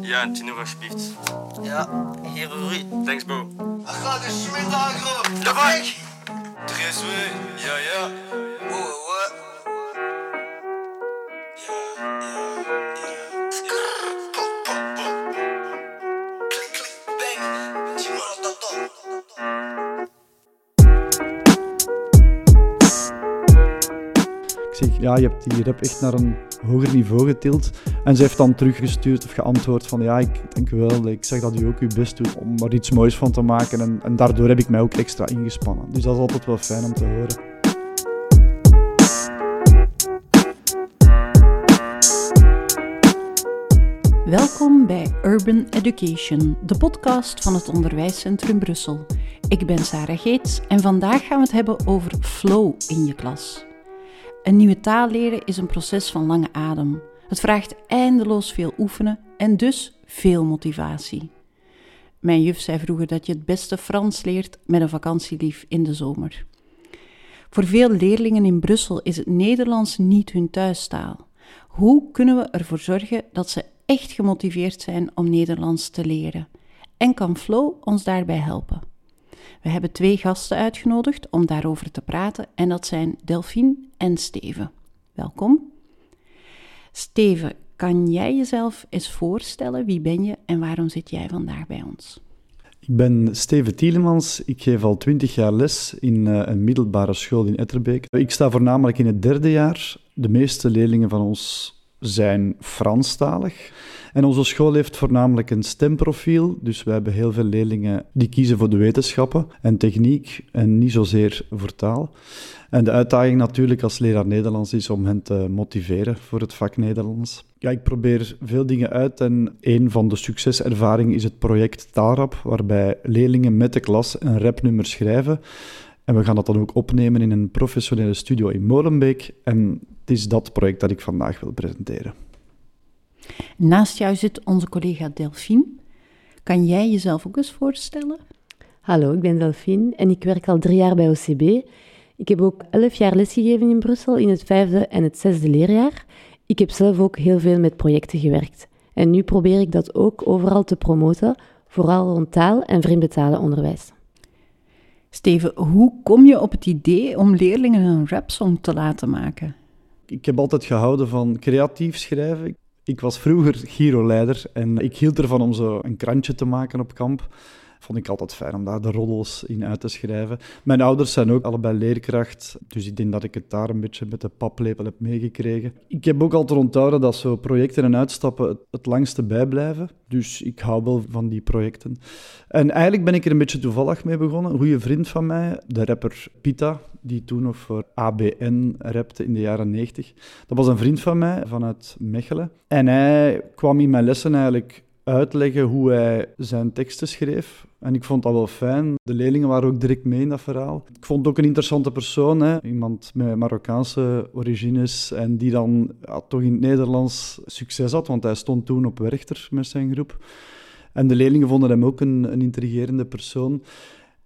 Ja, een tien euro alsjeblieft. Ja, hier u. Thanks bro. Ga de Schmidt agro. De! Très ouais, ja ja. Oh, oh. Ik zeg, ja, je hebt die rap echt naar een hoger niveau getild. En ze heeft dan teruggestuurd of geantwoord van, ja, ik denk wel, ik zeg dat u ook uw best doet om er iets moois van te maken. En, en daardoor heb ik mij ook extra ingespannen. Dus dat is altijd wel fijn om te horen. Welkom bij Urban Education, de podcast van het Onderwijscentrum Brussel. Ik ben Sarah Geets en vandaag gaan we het hebben over flow in je klas. Een nieuwe taal leren is een proces van lange adem. Het vraagt eindeloos veel oefenen en dus veel motivatie. Mijn juf zei vroeger dat je het beste Frans leert met een vakantielief in de zomer. Voor veel leerlingen in Brussel is het Nederlands niet hun thuistaal. Hoe kunnen we ervoor zorgen dat ze echt gemotiveerd zijn om Nederlands te leren? En kan Flow ons daarbij helpen? We hebben twee gasten uitgenodigd om daarover te praten en dat zijn Delphine en Steven. Welkom. Steven, kan jij jezelf eens voorstellen? Wie ben je en waarom zit jij vandaag bij ons? Ik ben Steven Tielemans. Ik geef al twintig jaar les in eh, een middelbare school in Etterbeek. Ik sta voornamelijk in het derde jaar. De meeste leerlingen van ons zijn Franstalig. En onze school heeft voornamelijk een stemprofiel. Dus we hebben heel veel leerlingen die kiezen voor de wetenschappen en techniek en niet zozeer voor taal. En de uitdaging natuurlijk als leraar Nederlands is om hen te motiveren voor het vak Nederlands. Ja, ik probeer veel dingen uit en een van de succeservaringen is het project Taalrap, waarbij leerlingen met de klas een rapnummer schrijven. En we gaan dat dan ook opnemen in een professionele studio in Molenbeek. En het is dat project dat ik vandaag wil presenteren. Naast jou zit onze collega Delphine. Kan jij jezelf ook eens voorstellen? Hallo, ik ben Delphine en ik werk al drie jaar bij OCB. Ik heb ook elf jaar lesgegeven in Brussel in het vijfde en het zesde leerjaar. Ik heb zelf ook heel veel met projecten gewerkt. En nu probeer ik dat ook overal te promoten, vooral rond taal en vreemdetalenonderwijs. Steven, hoe kom je op het idee om leerlingen een rapsong te laten maken? Ik heb altijd gehouden van creatief schrijven. Ik was vroeger Giro-leider en ik hield ervan om zo een krantje te maken op kamp. Vond ik altijd fijn om daar de roddels in uit te schrijven. Mijn ouders zijn ook allebei leerkracht, dus ik denk dat ik het daar een beetje met de paplepel heb meegekregen. Ik heb ook altijd onthouden dat zo projecten en uitstappen het, het langste bijblijven. Dus ik hou wel van die projecten. En eigenlijk ben ik er een beetje toevallig mee begonnen. Een goede vriend van mij, de rapper Pita, die toen nog voor ABN rapte in de jaren 90. Dat was een vriend van mij vanuit Mechelen. En hij kwam in mijn lessen eigenlijk uitleggen hoe hij zijn teksten schreef. En ik vond dat wel fijn. De leerlingen waren ook direct mee in dat verhaal. Ik vond het ook een interessante persoon. Hè? Iemand met Marokkaanse origines en die dan toch in het Nederlands succes had, want hij stond toen op Werchter met zijn groep. En de leerlingen vonden hem ook een, een intrigerende persoon.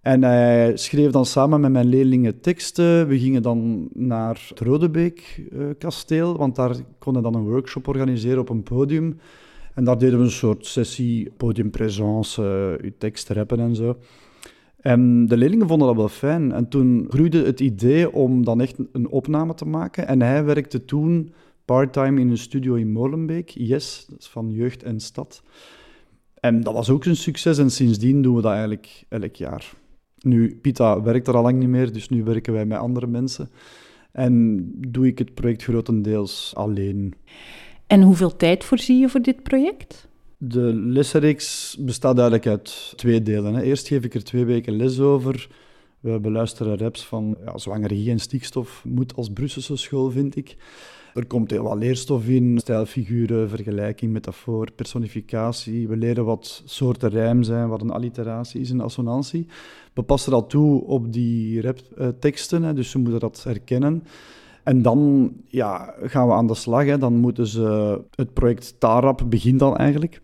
En hij schreef dan samen met mijn leerlingen teksten. We gingen dan naar het Rodebeek-kasteel, want daar konden dan een workshop organiseren op een podium. En daar deden we een soort sessie, podiumpresence, uh, uw tekst rappen en zo. En de leerlingen vonden dat wel fijn. En toen groeide het idee om dan echt een opname te maken. En hij werkte toen parttime in een studio in Molenbeek, Yes, dat is van Jeugd en Stad. En dat was ook een succes en sindsdien doen we dat eigenlijk elk jaar. Nu, Pita werkt er al lang niet meer, dus nu werken wij met andere mensen. En doe ik het project grotendeels alleen. En hoeveel tijd voorzie je voor dit project? De lessenreeks bestaat eigenlijk uit twee delen. Hè. Eerst geef ik er twee weken les over. We beluisteren raps van ja, zwangerie en stikstof. Moet als Brusselse school, vind ik. Er komt heel wat leerstof in, stijlfiguren, vergelijking, metafoor, personificatie. We leren wat soorten rijm zijn, wat een alliteratie is, een assonantie. We passen dat toe op die rapteksten, dus ze moeten dat herkennen. En dan ja, gaan we aan de slag. Hè. Dan moeten ze het project Tarap begint dan eigenlijk.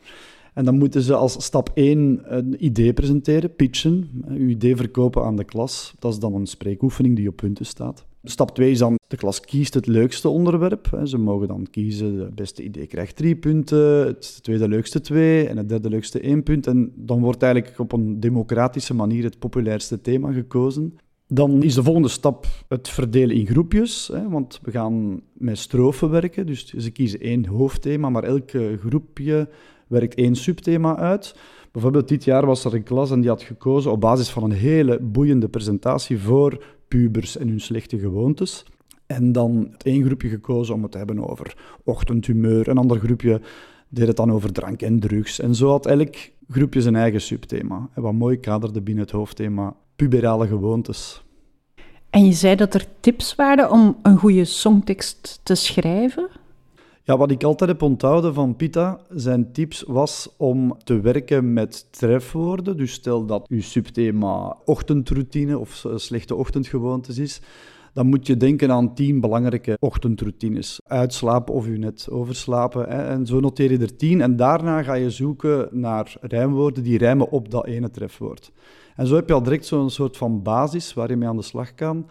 En dan moeten ze als stap 1 een idee presenteren, pitchen, uw idee verkopen aan de klas. Dat is dan een spreekoefening die op punten staat. Stap 2 is dan, de klas kiest het leukste onderwerp. Ze mogen dan kiezen, het beste idee krijgt drie punten, het tweede leukste twee en het derde leukste één punt. En dan wordt eigenlijk op een democratische manier het populairste thema gekozen. Dan is de volgende stap het verdelen in groepjes, hè, want we gaan met strofen werken. Dus ze kiezen één hoofdthema, maar elk groepje werkt één subthema uit. Bijvoorbeeld dit jaar was er een klas en die had gekozen op basis van een hele boeiende presentatie voor pubers en hun slechte gewoontes. En dan het één groepje gekozen om het te hebben over ochtendhumeur. Een ander groepje deed het dan over drank en drugs. En zo had elk groepje zijn eigen subthema. En wat mooi kaderde binnen het hoofdthema puberale gewoontes. En je zei dat er tips waren om een goede songtekst te schrijven? Ja, wat ik altijd heb onthouden van Pita, zijn tips was om te werken met trefwoorden. Dus stel dat uw subthema ochtendroutine of slechte ochtendgewoontes is, dan moet je denken aan tien belangrijke ochtendroutines. Uitslapen of u net overslapen. Hè. En zo noteer je er tien. En daarna ga je zoeken naar rijmwoorden die rijmen op dat ene trefwoord. En zo heb je al direct zo'n soort van basis waar je mee aan de slag kan.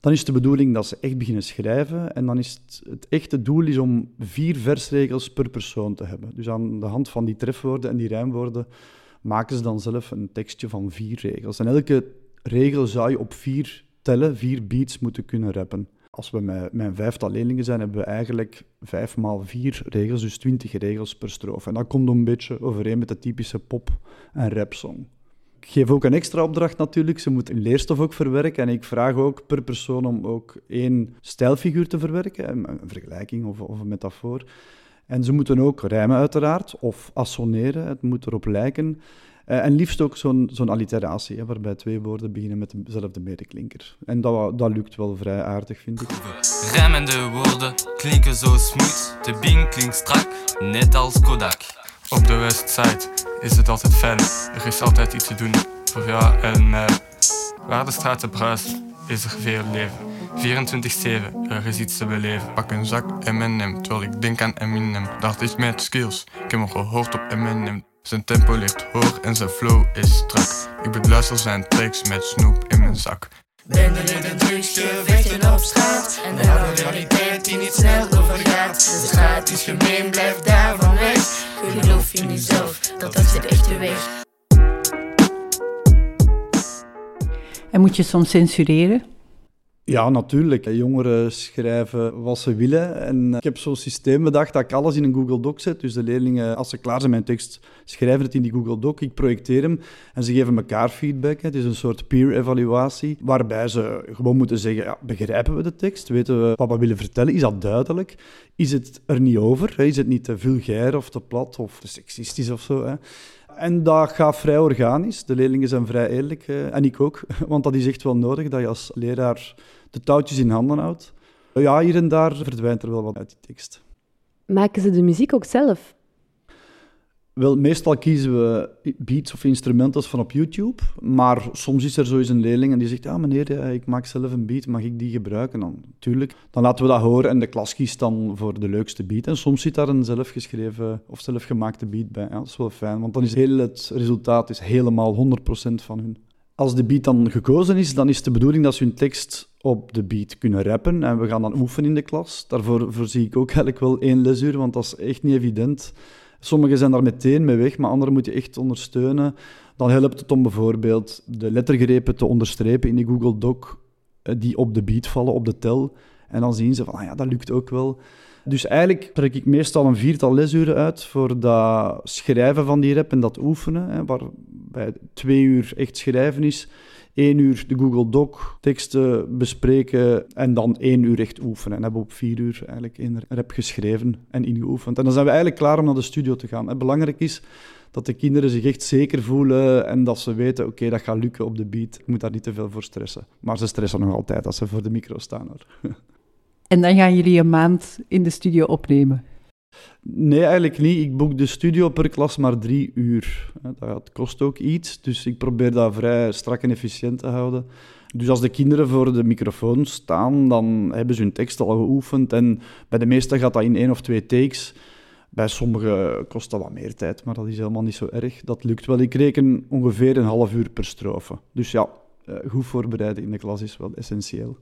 Dan is de bedoeling dat ze echt beginnen schrijven. En dan is het, het echte doel is om vier versregels per persoon te hebben. Dus aan de hand van die trefwoorden en die rijmwoorden maken ze dan zelf een tekstje van vier regels. En elke regel zou je op vier tellen, vier beats moeten kunnen rappen. Als we met mijn vijftal leerlingen zijn, hebben we eigenlijk vijf maal vier regels, dus twintig regels per strofe. En dat komt een beetje overeen met de typische pop- en rapsong. Ik geef ook een extra opdracht natuurlijk. Ze moeten hun leerstof ook verwerken. En ik vraag ook per persoon om ook één stijlfiguur te verwerken, een vergelijking of, of een metafoor. En ze moeten ook rijmen uiteraard, of assoneren, het moet erop lijken. Uh, en liefst ook zo'n zo'n alliteratie, hè, waarbij twee woorden beginnen met dezelfde medeklinker. En dat, dat lukt wel vrij aardig, vind ik. Rijmende woorden klinken zo smooth. De bing klinkt strak, net als Kodak. Op de Westside is het altijd fijn. Er is altijd iets te doen voor jou. En uh, waar de straten bruisen, is er veel leven. 24-7, er is iets te beleven. Pak een zak M&M, terwijl ik denk aan Eminem. Dat is met skills, ik heb me gehoord op M&M. Zijn tempo ligt hoog en zijn flow is strak. Ik beluister zijn tracks met snoep in mijn zak. Ben er in een drugsje, vechten op straat En de harde realiteit die niet snel overgaat De straat is gemeen, blijf daarvan weg Geloof in jezelf, dat dat is de echte weg En moet je soms censureren? Ja, natuurlijk. Jongeren schrijven wat ze willen. En ik heb zo'n systeem bedacht dat ik alles in een Google Doc zet. Dus de leerlingen, als ze klaar zijn met mijn tekst, schrijven het in die Google Doc. Ik projecteer hem en ze geven elkaar feedback. Het is een soort peer-evaluatie, waarbij ze gewoon moeten zeggen, ja, begrijpen we de tekst? Weten we wat we willen vertellen? Is dat duidelijk? Is het er niet over? Is het niet te vulgair of te plat of te seksistisch of zo? En dat gaat vrij organisch. De leerlingen zijn vrij eerlijk. En ik ook. Want dat is echt wel nodig dat je als leraar de touwtjes in handen houdt. Ja, hier en daar verdwijnt er wel wat uit die tekst. Maken ze de muziek ook zelf? Wel, meestal kiezen we beats of instrumentals van op YouTube. Maar soms is er zo eens een leerling en die zegt: Ja, meneer, ik maak zelf een beat, mag ik die gebruiken? Dan, tuurlijk. Dan laten we dat horen en de klas kiest dan voor de leukste beat. En soms zit daar een zelfgeschreven of zelfgemaakte beat bij. Ja, dat is wel fijn, want dan is heel het resultaat is helemaal 100% van hun. Als de beat dan gekozen is, dan is de bedoeling dat ze hun tekst op de beat kunnen rappen. En we gaan dan oefenen in de klas. Daarvoor zie ik ook eigenlijk wel één lesuur, want dat is echt niet evident. Sommigen zijn daar meteen mee weg, maar anderen moet je echt ondersteunen. Dan helpt het om bijvoorbeeld de lettergrepen te onderstrepen in die Google Doc, eh, die op de beat vallen, op de tel. En dan zien ze van, ah ja, dat lukt ook wel. Dus eigenlijk trek ik meestal een viertal lesuren uit voor dat schrijven van die rap en dat oefenen, hè, waarbij twee uur echt schrijven is één uur de Google Doc teksten bespreken en dan één uur echt oefenen. En hebben we op vier uur eigenlijk één rap geschreven en ingeoefend. En dan zijn we eigenlijk klaar om naar de studio te gaan. Het belangrijk is dat de kinderen zich echt zeker voelen en dat ze weten, oké, dat gaat lukken op de beat. Ik moet daar niet te veel voor stressen. Maar ze stressen nog altijd als ze voor de micro staan. Hoor. En dan gaan jullie een maand in de studio opnemen? Nee, eigenlijk niet. Ik boek de studio per klas maar drie uur. Dat kost ook iets, dus ik probeer dat vrij strak en efficiënt te houden. Dus als de kinderen voor de microfoon staan, dan hebben ze hun tekst al geoefend. En bij de meesten gaat dat in één of twee takes. Bij sommigen kost dat wat meer tijd, maar dat is helemaal niet zo erg. Dat lukt wel. Ik reken ongeveer een half uur per strofe. Dus ja, eh, goed voorbereiden in de klas is wel essentieel.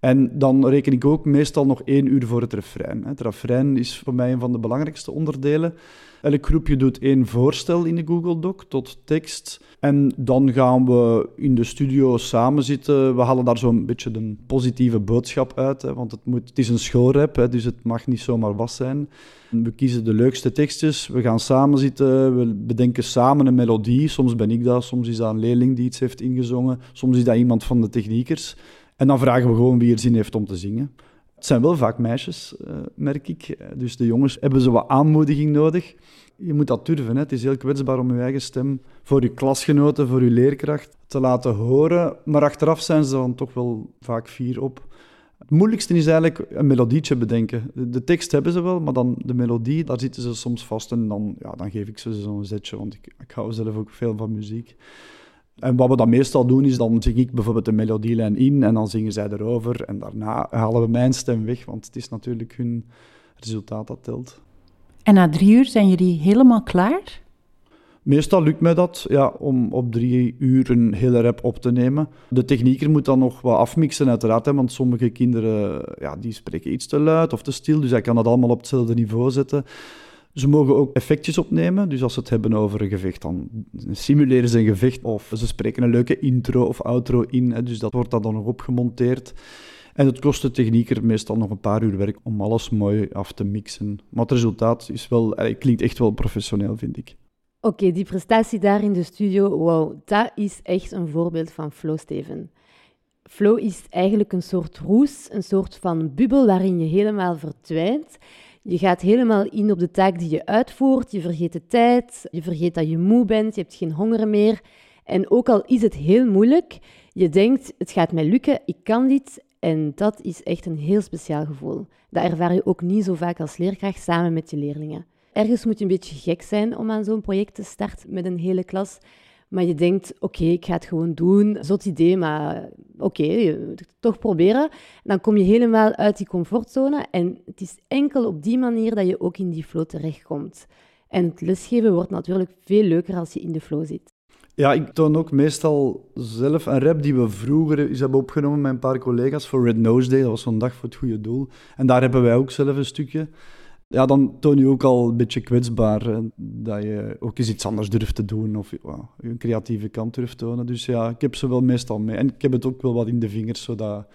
En dan reken ik ook meestal nog één uur voor het refrein. Het refrein is voor mij een van de belangrijkste onderdelen. Elk groepje doet één voorstel in de Google Doc tot tekst. En dan gaan we in de studio samen zitten. We halen daar zo'n beetje een positieve boodschap uit. Want het, moet, het is een schoolrap, dus het mag niet zomaar was zijn. We kiezen de leukste tekstjes. We gaan samen zitten. We bedenken samen een melodie. Soms ben ik dat, soms is dat een leerling die iets heeft ingezongen. Soms is dat iemand van de techniekers. En dan vragen we gewoon wie er zin heeft om te zingen. Het zijn wel vaak meisjes, uh, merk ik. Dus de jongens hebben zo wat aanmoediging nodig. Je moet dat durven. Hè. Het is heel kwetsbaar om je eigen stem voor je klasgenoten, voor je leerkracht te laten horen. Maar achteraf zijn ze dan toch wel vaak fier op. Het moeilijkste is eigenlijk een melodietje bedenken. De tekst hebben ze wel, maar dan de melodie, daar zitten ze soms vast. En dan, ja, dan geef ik ze zo'n zetje, want ik, ik hou zelf ook veel van muziek. En wat we dan meestal doen, is dan zing ik bijvoorbeeld de melodielijn in en dan zingen zij erover. En daarna halen we mijn stem weg, want het is natuurlijk hun resultaat dat telt. En na drie uur zijn jullie helemaal klaar? Meestal lukt mij dat ja, om op drie uur een hele rap op te nemen. De technieker moet dan nog wat afmixen, uiteraard, hè, want sommige kinderen ja, die spreken iets te luid of te stil, dus hij kan dat allemaal op hetzelfde niveau zetten. Ze mogen ook effectjes opnemen. Dus als ze het hebben over een gevecht, dan simuleren ze een gevecht. Of ze spreken een leuke intro of outro in. Hè, dus dat wordt dan nog opgemonteerd. En het kost de technieker meestal nog een paar uur werk om alles mooi af te mixen. Maar het resultaat is wel, eh, klinkt echt wel professioneel, vind ik. Oké, die prestatie daar in de studio, wow, dat is echt een voorbeeld van flow, Steven. Flow is eigenlijk een soort roes, een soort van bubbel waarin je helemaal verdwijnt. Je gaat helemaal in op de taak die je uitvoert. Je vergeet de tijd. Je vergeet dat je moe bent. Je hebt geen honger meer. En ook al is het heel moeilijk, je denkt: het gaat mij lukken, ik kan dit. En dat is echt een heel speciaal gevoel. Dat ervaar je ook niet zo vaak als leerkracht samen met je leerlingen. Ergens moet je een beetje gek zijn om aan zo'n project te starten met een hele klas. Maar je denkt, oké, ik ga het gewoon doen. Zot idee, maar oké, okay, toch proberen. Dan kom je helemaal uit die comfortzone. En het is enkel op die manier dat je ook in die flow terechtkomt. En het lesgeven wordt natuurlijk veel leuker als je in de flow zit. Ja, ik toon ook meestal zelf een rap die we vroeger eens hebben opgenomen met een paar collega's voor Red Nose Day. Dat was zo'n dag voor het goede doel. En daar hebben wij ook zelf een stukje ja, dan toon je ook al een beetje kwetsbaar. Dat je ook eens iets anders durft te doen of je creatieve kant durft tonen. Dus ja, ik heb ze wel meestal mee. En ik heb het ook wel wat in de vingers, zo dat,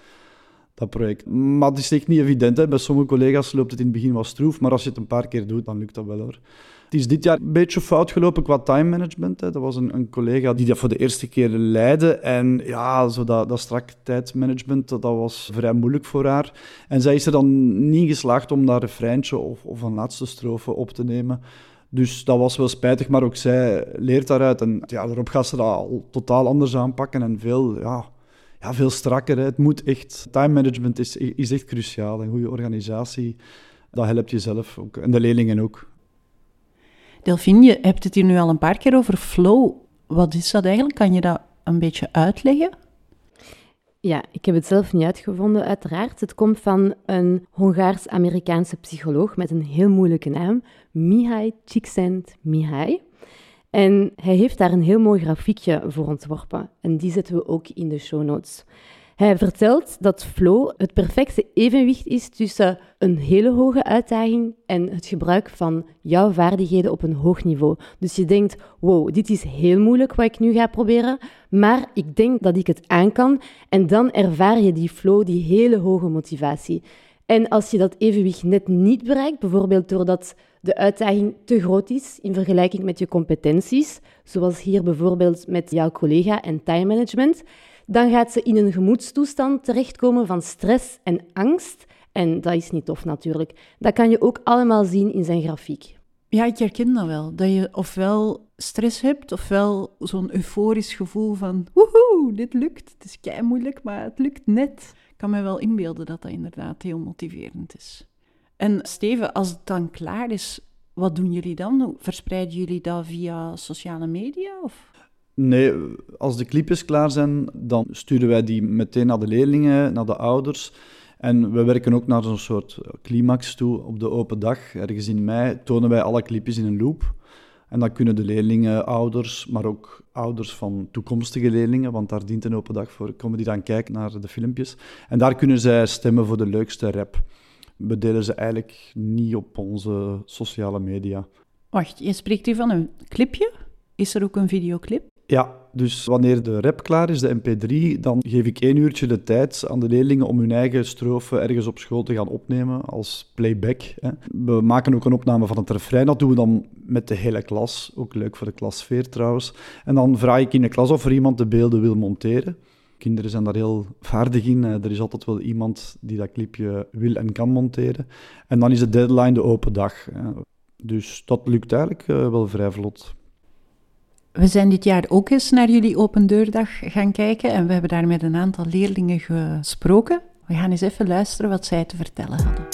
dat project. Maar het is echt niet evident. Hè. Bij sommige collega's loopt het in het begin wat stroef, maar als je het een paar keer doet, dan lukt dat wel hoor. Het is dit jaar een beetje fout gelopen qua time management. Hè. Dat was een, een, collega die dat voor de eerste keer leidde. En ja, zo dat, dat strak tijdmanagement, dat, was vrij moeilijk voor haar. En zij is er dan niet geslaagd om daar een refreintje of, of een laatste strofe op te nemen. Dus dat was wel spijtig, maar ook zij leert daaruit. En ja, daarop gaat ze dat al totaal anders aanpakken en veel, ja, ja, veel strakker. Het moet echt... Time management is, is echt cruciaal. Een goede organisatie, dat helpt jezelf ook. En de leerlingen ook. Delphine, je hebt het hier nu al een paar keer over flow. Wat is dat eigenlijk? Kan je dat een beetje uitleggen? Ja, ik heb het zelf niet uitgevonden, uiteraard. Het komt van een Hongaars-Amerikaanse psycholoog met een heel moeilijke naam, Mihai Csikszentmihalyi. En hij heeft daar een heel mooi grafiekje voor ontworpen. En die zetten we ook in de show notes. Hij vertelt dat flow het perfecte evenwicht is tussen een hele hoge uitdaging en het gebruik van jouw vaardigheden op een hoog niveau. Dus je denkt, wow, dit is heel moeilijk wat ik nu ga proberen, maar ik denk dat ik het aan kan. En dan ervaar je die flow, die hele hoge motivatie. En als je dat evenwicht net niet bereikt, bijvoorbeeld doordat de uitdaging te groot is in vergelijking met je competenties, zoals hier bijvoorbeeld met jouw collega en time management, dan gaat ze in een gemoedstoestand terechtkomen van stress en angst. En dat is niet tof natuurlijk. Dat kan je ook allemaal zien in zijn grafiek. Ja, ik herken dat wel. Dat je ofwel stress hebt, ofwel zo'n euforisch gevoel van woehoe, dit lukt. Het is kei moeilijk, maar het lukt net. Ik kan me wel inbeelden dat dat inderdaad heel motiverend is. En Steven, als het dan klaar is, wat doen jullie dan? Verspreiden jullie dat via sociale media? Of? Nee, als de clipjes klaar zijn, dan sturen wij die meteen naar de leerlingen, naar de ouders. En we werken ook naar zo'n soort climax toe op de open dag. Ergens in mei tonen wij alle clipjes in een loop. En dan kunnen de leerlingen, ouders, maar ook ouders van toekomstige leerlingen, want daar dient een open dag voor, komen die dan kijken naar de filmpjes. En daar kunnen zij stemmen voor de leukste rap. We delen ze eigenlijk niet op onze sociale media. Wacht, je spreekt hier van een clipje? Is er ook een videoclip? Ja, dus wanneer de rap klaar is, de mp3, dan geef ik één uurtje de tijd aan de leerlingen om hun eigen strofe ergens op school te gaan opnemen als playback. Hè. We maken ook een opname van het refrein, dat doen we dan met de hele klas. Ook leuk voor de klassfeer trouwens. En dan vraag ik in de klas of er iemand de beelden wil monteren. Kinderen zijn daar heel vaardig in. Er is altijd wel iemand die dat clipje wil en kan monteren. En dan is de deadline de open dag. Dus dat lukt eigenlijk eh, wel vrij vlot. We zijn dit jaar ook eens naar jullie open deurdag gaan kijken en we hebben daar met een aantal leerlingen gesproken. We gaan eens even luisteren wat zij te vertellen hadden.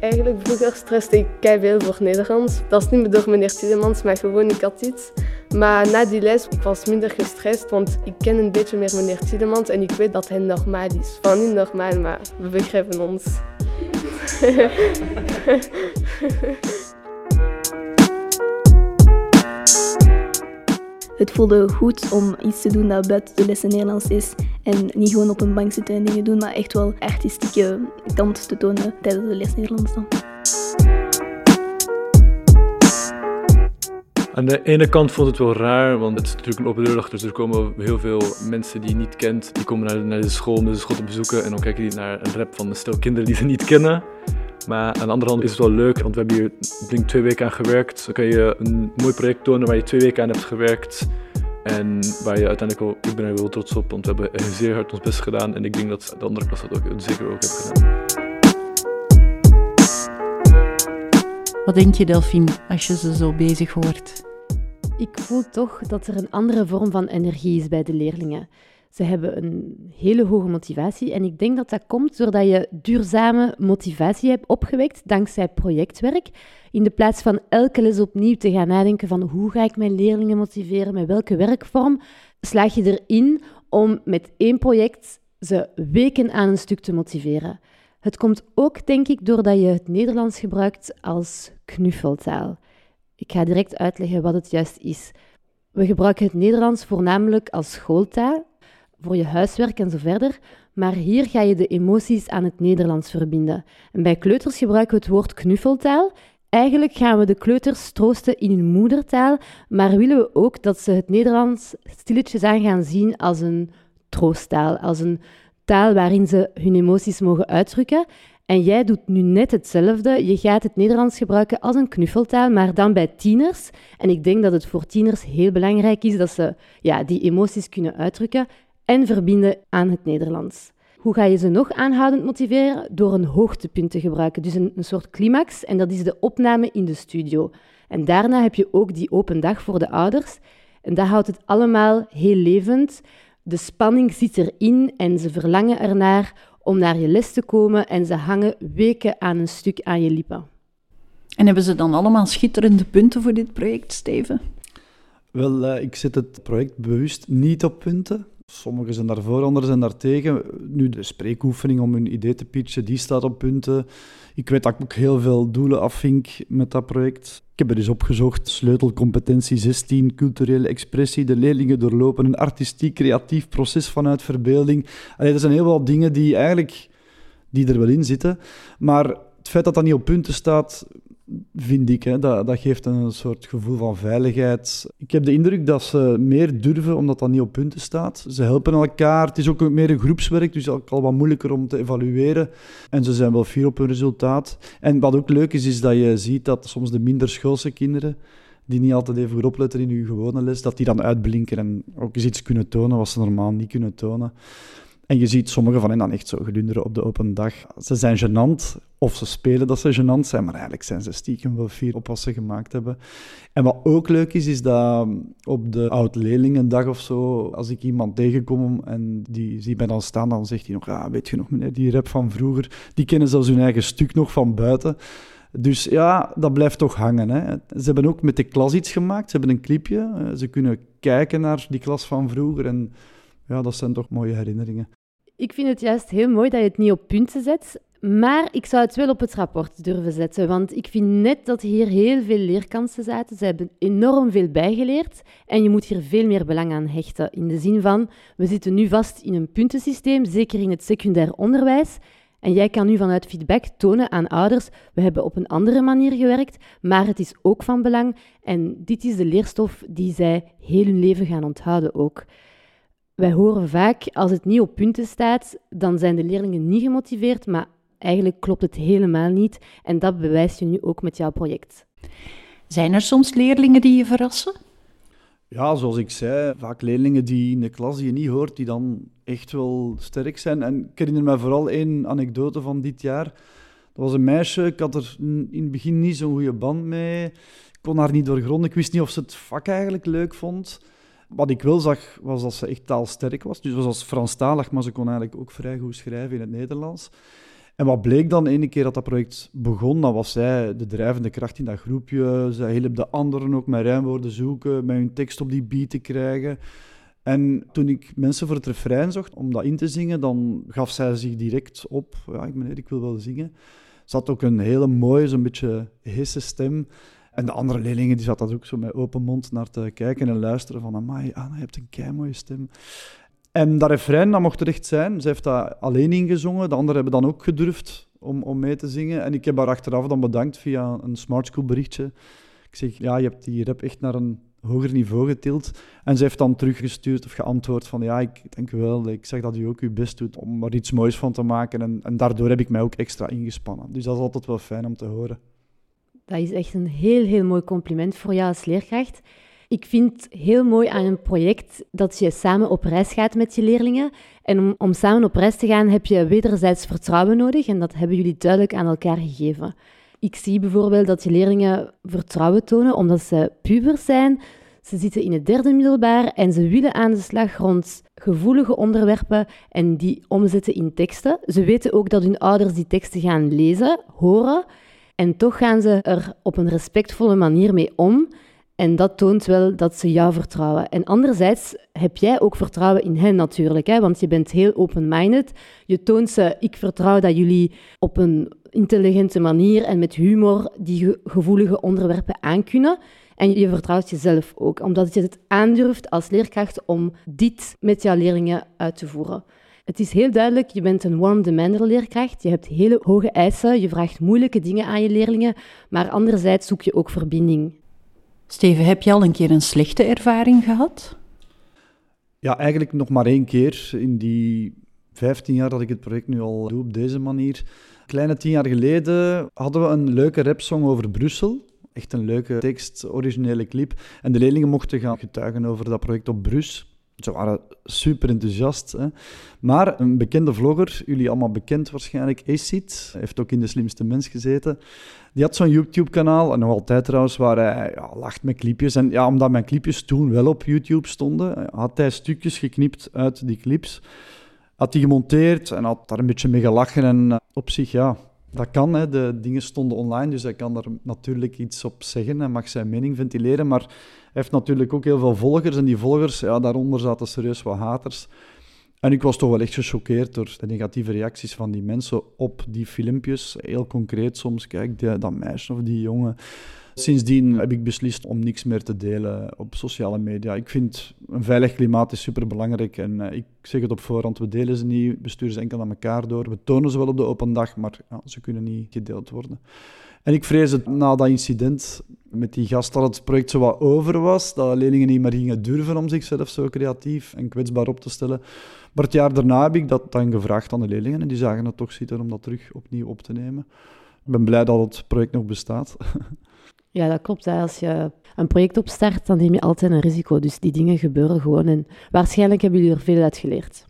Eigenlijk vroeger stresste ik veel voor Nederlands. Dat is niet meer door meneer Tielemans, maar gewoon ik had iets. Maar na die les ik was minder gestrest, want ik ken een beetje meer meneer Tielemans en ik weet dat hij normaal is. Van niet normaal, maar we begrijpen ons. Het voelde goed om iets te doen dat buiten de lessen Nederlands is. En niet gewoon op een bank zitten en dingen doen, maar echt wel artistieke kant te tonen tijdens de les Nederlands dan. Aan de ene kant vond het wel raar, want het is natuurlijk een open deurdag, dus er komen heel veel mensen die je niet kent, die komen naar, naar de school om de school te bezoeken en dan kijken die naar een rap van een stel kinderen die ze niet kennen. Maar aan de andere kant is het wel leuk, want we hebben hier denk, twee weken aan gewerkt. Dan kan je een mooi project tonen waar je twee weken aan hebt gewerkt. En waar je uiteindelijk wel, ik ben er wel trots op, want we hebben zeer hard ons best gedaan. En ik denk dat de andere klas dat ook zeker ook heeft gedaan. Wat denk je, Delphine, als je ze zo bezig hoort? Ik voel toch dat er een andere vorm van energie is bij de leerlingen. Ze hebben een hele hoge motivatie en ik denk dat dat komt doordat je duurzame motivatie hebt opgewekt dankzij projectwerk. In de plaats van elke les opnieuw te gaan nadenken van hoe ga ik mijn leerlingen motiveren, met welke werkvorm, slaag je erin om met één project ze weken aan een stuk te motiveren. Het komt ook, denk ik, doordat je het Nederlands gebruikt als knuffeltaal. Ik ga direct uitleggen wat het juist is. We gebruiken het Nederlands voornamelijk als schooltaal, voor je huiswerk en zo verder, maar hier ga je de emoties aan het Nederlands verbinden. En bij kleuters gebruiken we het woord knuffeltaal. Eigenlijk gaan we de kleuters troosten in hun moedertaal, maar willen we ook dat ze het Nederlands stilletjes aan gaan zien als een troosttaal, als een taal waarin ze hun emoties mogen uitdrukken. En jij doet nu net hetzelfde. Je gaat het Nederlands gebruiken als een knuffeltaal, maar dan bij tieners. En ik denk dat het voor tieners heel belangrijk is dat ze ja, die emoties kunnen uitdrukken en verbinden aan het Nederlands. Hoe ga je ze nog aanhoudend motiveren? Door een hoogtepunt te gebruiken, dus een, een soort climax, en dat is de opname in de studio. En daarna heb je ook die open dag voor de ouders. En dat houdt het allemaal heel levend. De spanning zit erin en ze verlangen ernaar om naar je les te komen en ze hangen weken aan een stuk aan je lippen. En hebben ze dan allemaal schitterende punten voor dit project, Steven? Wel, uh, ik zet het project bewust niet op punten. Sommigen zijn daarvoor, anderen zijn daartegen. Nu, de spreekoefening om hun idee te pitchen, die staat op punten. Ik weet dat ik ook heel veel doelen afvink met dat project. Ik heb er eens opgezocht. Sleutelcompetentie 16, culturele expressie. De leerlingen doorlopen een artistiek-creatief proces vanuit verbeelding. Allee, er zijn heel veel dingen die eigenlijk die er wel in zitten. Maar het feit dat dat niet op punten staat, vind ik. Hè. Dat, dat geeft een soort gevoel van veiligheid. Ik heb de indruk dat ze meer durven, omdat dat niet op punten staat. Ze helpen elkaar. Het is ook meer een groepswerk, dus ook al wat moeilijker om te evalueren. En ze zijn wel fier op hun resultaat. En wat ook leuk is, is dat je ziet dat soms de minder schoolse kinderen die niet altijd even goed opletten in hun gewone les, dat die dan uitblinken en ook eens iets kunnen tonen wat ze normaal niet kunnen tonen. En je ziet sommige van hen dan echt zo glunderen op de open dag. Ze zijn gênant, of ze spelen dat ze gênant zijn, maar eigenlijk zijn ze stiekem wel fier op wat ze gemaakt hebben. En wat ook leuk is, is dat op de oud-leerlingendag of zo, als ik iemand tegenkom en die ziet mij dan staan, dan zegt hij nog, ah, weet je nog meneer, die rap van vroeger, die kennen zelfs hun eigen stuk nog van buiten. Dus ja, dat blijft toch hangen. Hè. Ze hebben ook met de klas iets gemaakt, ze hebben een clipje, ze kunnen kijken naar die klas van vroeger en ja, dat zijn toch mooie herinneringen. Ik vind het juist heel mooi dat je het niet op punten zet, Maar ik zou het wel op het rapport durven zetten, want ik vind net dat hier heel veel leerkansen zaten. Ze hebben enorm veel bijgeleerd en je moet hier veel meer belang aan hechten. In de zin van, we zitten nu vast in een puntensysteem, zeker in het secundair onderwijs. En jij kan nu vanuit feedback tonen aan ouders, we hebben op een andere manier gewerkt, maar het is ook van belang. En dit is de leerstof die zij heel hun leven gaan onthouden ook. Wij horen vaak, als het niet op punten staat, dan zijn de leerlingen niet gemotiveerd, maar eigenlijk klopt het helemaal niet. En dat bewijs je nu ook met jouw project. Zijn er soms leerlingen die je verrassen? Ja, zoals ik zei, vaak leerlingen die in de klas die je niet hoort, die dan echt wel sterk zijn. En ik herinner me vooral één anekdote van dit jaar. Dat was een meisje, ik had er in het begin niet zo'n goede band mee. Ik kon haar niet doorgronden, ik wist niet of ze het vak eigenlijk leuk vond. Wat ik wel zag, was dat ze echt taalsterk was. Dus ze was Franstalig, maar ze kon eigenlijk ook vrij goed schrijven in het Nederlands. En wat bleek dan, ene keer dat dat project begon, dan was zij de drijvende kracht in dat groepje. Zij hielp de anderen ook met rijmwoorden zoeken, met hun tekst op die beat te krijgen. En toen ik mensen voor het refrein zocht om dat in te zingen, dan gaf zij zich direct op. Ja, ik meneer, ik wil wel zingen. Ze had ook een hele mooie, zo'n beetje hisse stem. En de andere leerlingen die zaten ook zo met open mond naar te kijken en luisteren van amai, Anna, je hebt een kei mooie stem. En dat refrein, dat mocht er echt zijn. Ze heeft dat alleen ingezongen. De anderen hebben dan ook gedurfd om, om mee te zingen. En ik heb haar achteraf dan bedankt via een Smart School berichtje. Ik zeg, ja, je hebt die rap echt naar een hoger niveau getild. En ze heeft dan teruggestuurd of geantwoord van, ja, ik denk wel, ik zeg dat u ook uw best doet om er iets moois van te maken. En, en daardoor heb ik mij ook extra ingespannen. Dus dat is altijd wel fijn om te horen. Dat is echt een heel, heel mooi compliment voor jou als leerkracht. Ik vind heel mooi aan een project dat je samen op reis gaat met je leerlingen. En om, om samen op reis te gaan heb je wederzijds vertrouwen nodig en dat hebben jullie duidelijk aan elkaar gegeven. Ik zie bijvoorbeeld dat je leerlingen vertrouwen tonen omdat ze pubers zijn. Ze zitten in het derde middelbaar en ze willen aan de slag rond gevoelige onderwerpen en die omzetten in teksten. Ze weten ook dat hun ouders die teksten gaan lezen, horen. En toch gaan ze er op een respectvolle manier mee om. En dat toont wel dat ze jou vertrouwen. En anderzijds heb jij ook vertrouwen in hen natuurlijk, hè? want je bent heel open-minded. Je toont ze, ik vertrouw dat jullie op een intelligente manier en met humor die gevoelige onderwerpen aankunnen. En je vertrouwt jezelf ook, omdat je het aandurft als leerkracht om dit met jouw leerlingen uit te voeren. Het is heel duidelijk, je bent een warm-demander leerkracht. Je hebt hele hoge eisen, je vraagt moeilijke dingen aan je leerlingen, maar anderzijds zoek je ook verbinding. Steven, heb je al een keer een slechte ervaring gehad? Ja, eigenlijk nog maar één keer in die 15 jaar dat ik het project nu al doe op deze manier. Kleine tien jaar geleden hadden we een leuke rapsong over Brussel. Echt een leuke tekst, originele clip. En de leerlingen mochten gaan getuigen over dat project op Brus. Ze waren super enthousiast. Hè. Maar een bekende vlogger, jullie allemaal bekend waarschijnlijk, Acid, heeft ook in De Slimste Mens gezeten. Die had zo'n YouTube-kanaal, en nog altijd trouwens, waar hij ja, lacht met clipjes. En ja, omdat mijn clipjes toen wel op YouTube stonden, had hij stukjes geknipt uit die clips. Had die gemonteerd en had daar een beetje mee gelachen. En eh, op zich, ja, dat kan. Hè. De dingen stonden online, dus hij kan er natuurlijk iets op zeggen. Hij mag zijn mening ventileren, maar hij heeft natuurlijk ook heel veel volgers. En die volgers, ja, daaronder zaten serieus wat haters. En ik was toch wel echt gechoqueerd door de negatieve reacties van die mensen op die filmpjes. Heel concreet soms, kijk, die, dat meisje of die jongen. Sindsdien heb ik beslist om niks meer te delen op sociale media. Ik vind een veilig klimaat is superbelangrijk en uh, ik zeg het op voorhand, we delen ze niet, we sturen ze enkel aan elkaar door. We tonen ze wel op de open dag, maar ze kunnen niet gedeeld worden. En ik vrees het na dat incident met die gast dat het project zo wat over was, dat leerlingen niet meer gingen durven om zichzelf zo creatief en kwetsbaar op te stellen. Maar het jaar daarna heb ik dat dan gevraagd aan de leerlingen en die zagen het toch zitten om dat terug opnieuw op te nemen. Ik ben blij dat het project nog bestaat. Ja, dat klopt. Als je een project opstart, dan neem je altijd een risico. Dus die dingen gebeuren gewoon. En waarschijnlijk hebben jullie er veel uit geleerd.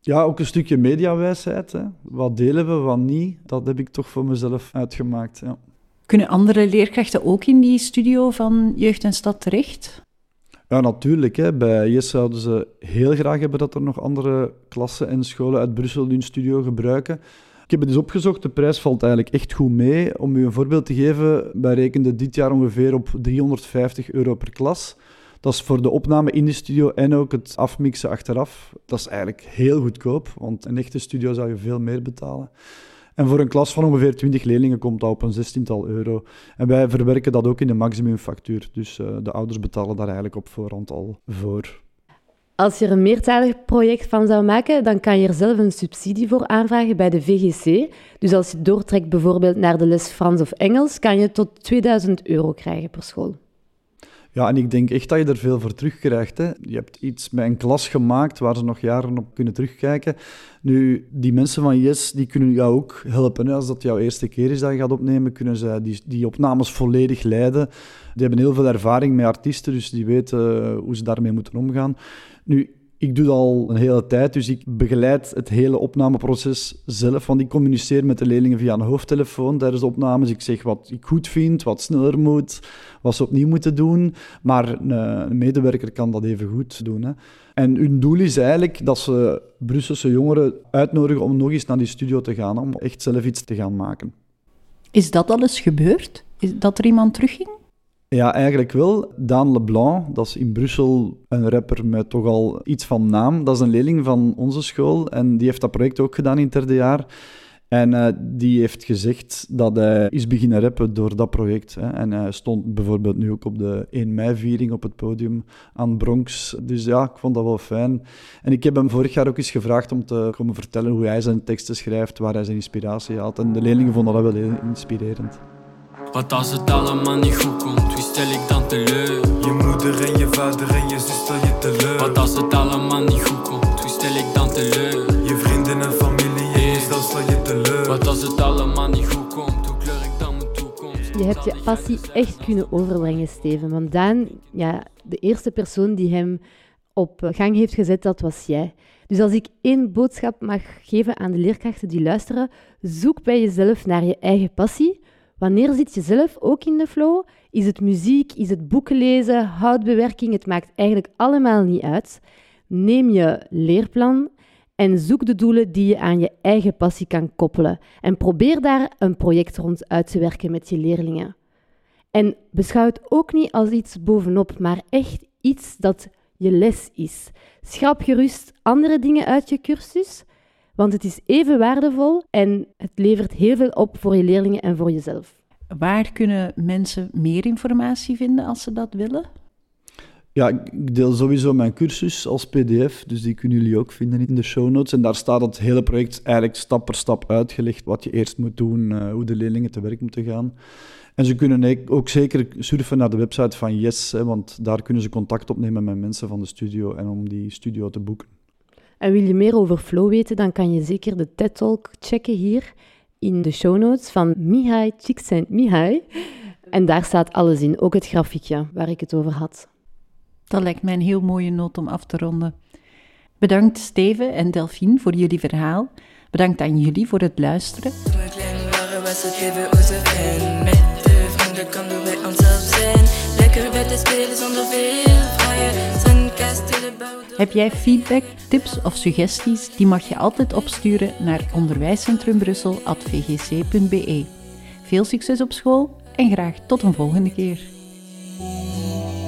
Ja, ook een stukje mediawijsheid. Hè. Wat delen we, wat niet, dat heb ik toch voor mezelf uitgemaakt. Ja. Kunnen andere leerkrachten ook in die studio van Jeugd en Stad terecht? Ja, natuurlijk. Hè. Bij JES zouden ze heel graag hebben dat er nog andere klassen en scholen uit Brussel hun studio gebruiken. Ik heb het dus opgezocht, de prijs valt eigenlijk echt goed mee. Om u een voorbeeld te geven, wij rekenden dit jaar ongeveer op 350 euro per klas. Dat is voor de opname in de studio en ook het afmixen achteraf. Dat is eigenlijk heel goedkoop, want een echte studio zou je veel meer betalen. En voor een klas van ongeveer 20 leerlingen komt dat op een zestiental euro. En wij verwerken dat ook in de maximumfactuur. Dus uh, de ouders betalen daar eigenlijk op voorhand al voor. Als je er een meertalig project van zou maken, dan kan je er zelf een subsidie voor aanvragen bij de VGC. Dus als je doortrekt bijvoorbeeld naar de les Frans of Engels, kan je tot 2000 euro krijgen per school. Ja, en ik denk echt dat je er veel voor terugkrijgt. Hè. Je hebt iets met een klas gemaakt waar ze nog jaren op kunnen terugkijken. Nu, die mensen van Yes, die kunnen jou ook helpen. Hè. Als dat jouw eerste keer is dat je gaat opnemen, kunnen ze die, die opnames volledig leiden. Die hebben heel veel ervaring met artiesten, dus die weten eh, hoe ze daarmee moeten omgaan. Nu, ik doe dat al een hele tijd, dus ik begeleid het hele opnameproces zelf. Want ik communiceer met de leerlingen via een hoofdtelefoon tijdens de opnames. Ik zeg wat ik goed vind, wat sneller moet, wat ze opnieuw moeten doen. Maar een, een medewerker kan dat even goed doen. Hè. En hun doel is eigenlijk dat ze Brusselse jongeren uitnodigen om nog eens naar die studio te gaan, om echt zelf iets te gaan maken. Is dat al eens gebeurd? Is dat er iemand terugging? Ja, eigenlijk wel. Daan Leblanc, dat is in Brussel een rapper met toch al iets van naam. Dat is een leerling van onze school en die heeft dat project ook gedaan in het derde jaar. En uh, die heeft gezegd dat hij is beginnen rappen door dat project. Hè. En hij stond bijvoorbeeld nu ook op de 1 mei-viering op het podium aan Bronx. Dus ja, ik vond dat wel fijn. En ik heb hem vorig jaar ook eens gevraagd om te komen vertellen hoe hij zijn teksten schrijft, waar hij zijn inspiratie haalt. En de leerlingen vonden dat wel heel inspirerend. Wat als het allemaal niet goed komt, wie stel ik dan teleur? Je moeder en je vader en je zus stel je teleur. Wat als het allemaal niet goed komt, wie stel ik dan teleur? Je vrienden en familie en jezelf stel je teleur. Wat als het allemaal niet goed komt, hoe kleur ik dan mijn toekomst? Je hebt je passie echt kunnen overbrengen, Steven. Want Daan, ja, de eerste persoon die hem op gang heeft gezet, dat was jij. Dus als ik één boodschap mag geven aan de leerkrachten die luisteren, zoek bij jezelf naar je eigen passie Wanneer zit je zelf ook in de flow? Is het muziek, is het boeken lezen, houtbewerking? Het maakt eigenlijk allemaal niet uit. Neem je leerplan en zoek de doelen die je aan je eigen passie kan koppelen. En probeer daar een project rond uit te werken met je leerlingen. En beschouw het ook niet als iets bovenop, maar echt iets dat je les is. Schrap gerust andere dingen uit je cursus, want het is even waardevol en het levert heel veel op voor je leerlingen en voor jezelf. Waar kunnen mensen meer informatie vinden als ze dat willen? Ja, ik deel sowieso mijn cursus als PDF, dus die kunnen jullie ook vinden in de show notes. En daar staat het hele project eigenlijk stap per stap uitgelegd, wat je eerst moet doen, uh, hoe de leerlingen te werk moeten gaan. En ze kunnen ook zeker surfen naar de website van Yes, hè, want daar kunnen ze contact opnemen met mensen van de studio en om die studio te boeken. En wil je meer over flow weten, dan kan je zeker de TED-talk checken hier in de show notes van Mihai Csikszentmihalyi. En daar staat alles in, ook het grafiekje waar ik het over had. Dat lijkt mij een heel mooie noot om af te ronden. Bedankt Steven en Delphine voor jullie verhaal. Bedankt aan jullie voor het luisteren. Heb jij feedback, tips of suggesties? Die mag je altijd opsturen naar onderwijscentrumbrussel.vgc.be. Veel succes op school en graag tot een volgende keer.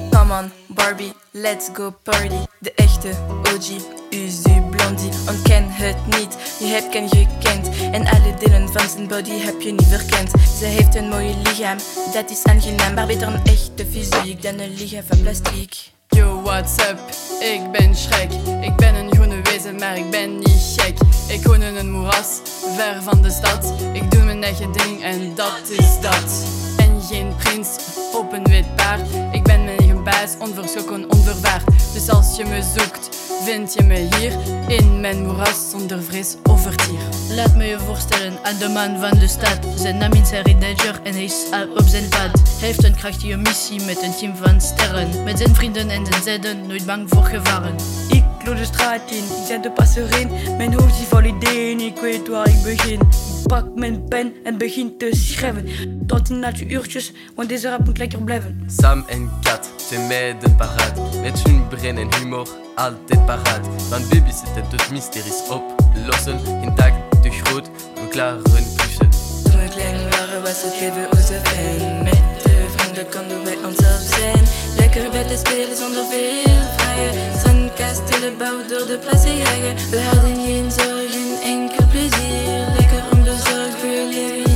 Come on, Barbie, let's go party. De echte OG, Uzu Blondie. Ontken het niet, je hebt Ken gekend. En alle delen van zijn body heb je niet verkend. Ze heeft een mooie lichaam, dat is aangenaam. Maar beter een echte fysiek dan een lichaam van plastic. Yo, what's up? Ik ben Shrek. Ik ben een groene wezen, maar ik ben niet gek. Ik woon in een moeras, ver van de stad. Ik doe mijn eigen ding en dat is dat. En geen prins op een wit paard. Ik ben mijn eigen baas, onverschrokken, onverwaard. Dus als je me zoekt, vind je me hier. In mijn moeras, zonder vrees of vertier. Laat me je voorstellen aan de man van de stad. Zijn naam is Harry Danger en hij is al op zijn pad. Heeft een krachtige missie met een team van sterren. Met zijn vrienden en zijn zijden, nooit bang voor gevaren. Ik de ik zet de pas erin. Mijn hoofd is vol ideeën, ik weet waar ik begin. Ik pak mijn pen en begin te schrijven. Tot in je uurtjes, want deze rap moet lekker blijven. Sam en Kat, twee meiden paraat. Met hun brein en humor, altijd paraat. Van baby zitten het mysteries oplossen. Taak te groot, we klaren puzzelen. Toen we klein waren was het leven onze fijn. Met de vrienden konden wij onszelf zijn. We is spelen zonder veel vragen. Zandkastelen bouwen door de plassen jagen. We hadden geen zorgen, enkel plezier. Lekker onbezorgd voor leven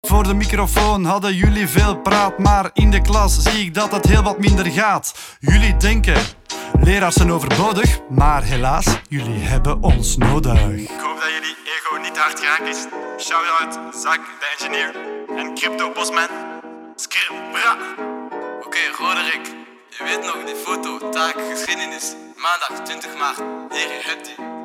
Voor de microfoon hadden jullie veel praat, maar in de klas zie ik dat het heel wat minder gaat. Jullie denken leraars zijn overbodig, maar helaas, jullie hebben ons nodig. Ik hoop dat jullie ego niet hard geraakt is. Shout-out Zak, de engineer. En Crypto Bosman. Skr, bra. Oké, Roderick. Je weet nog die foto, taak, geschiedenis. Maandag 20 maart. Hier, hebt die.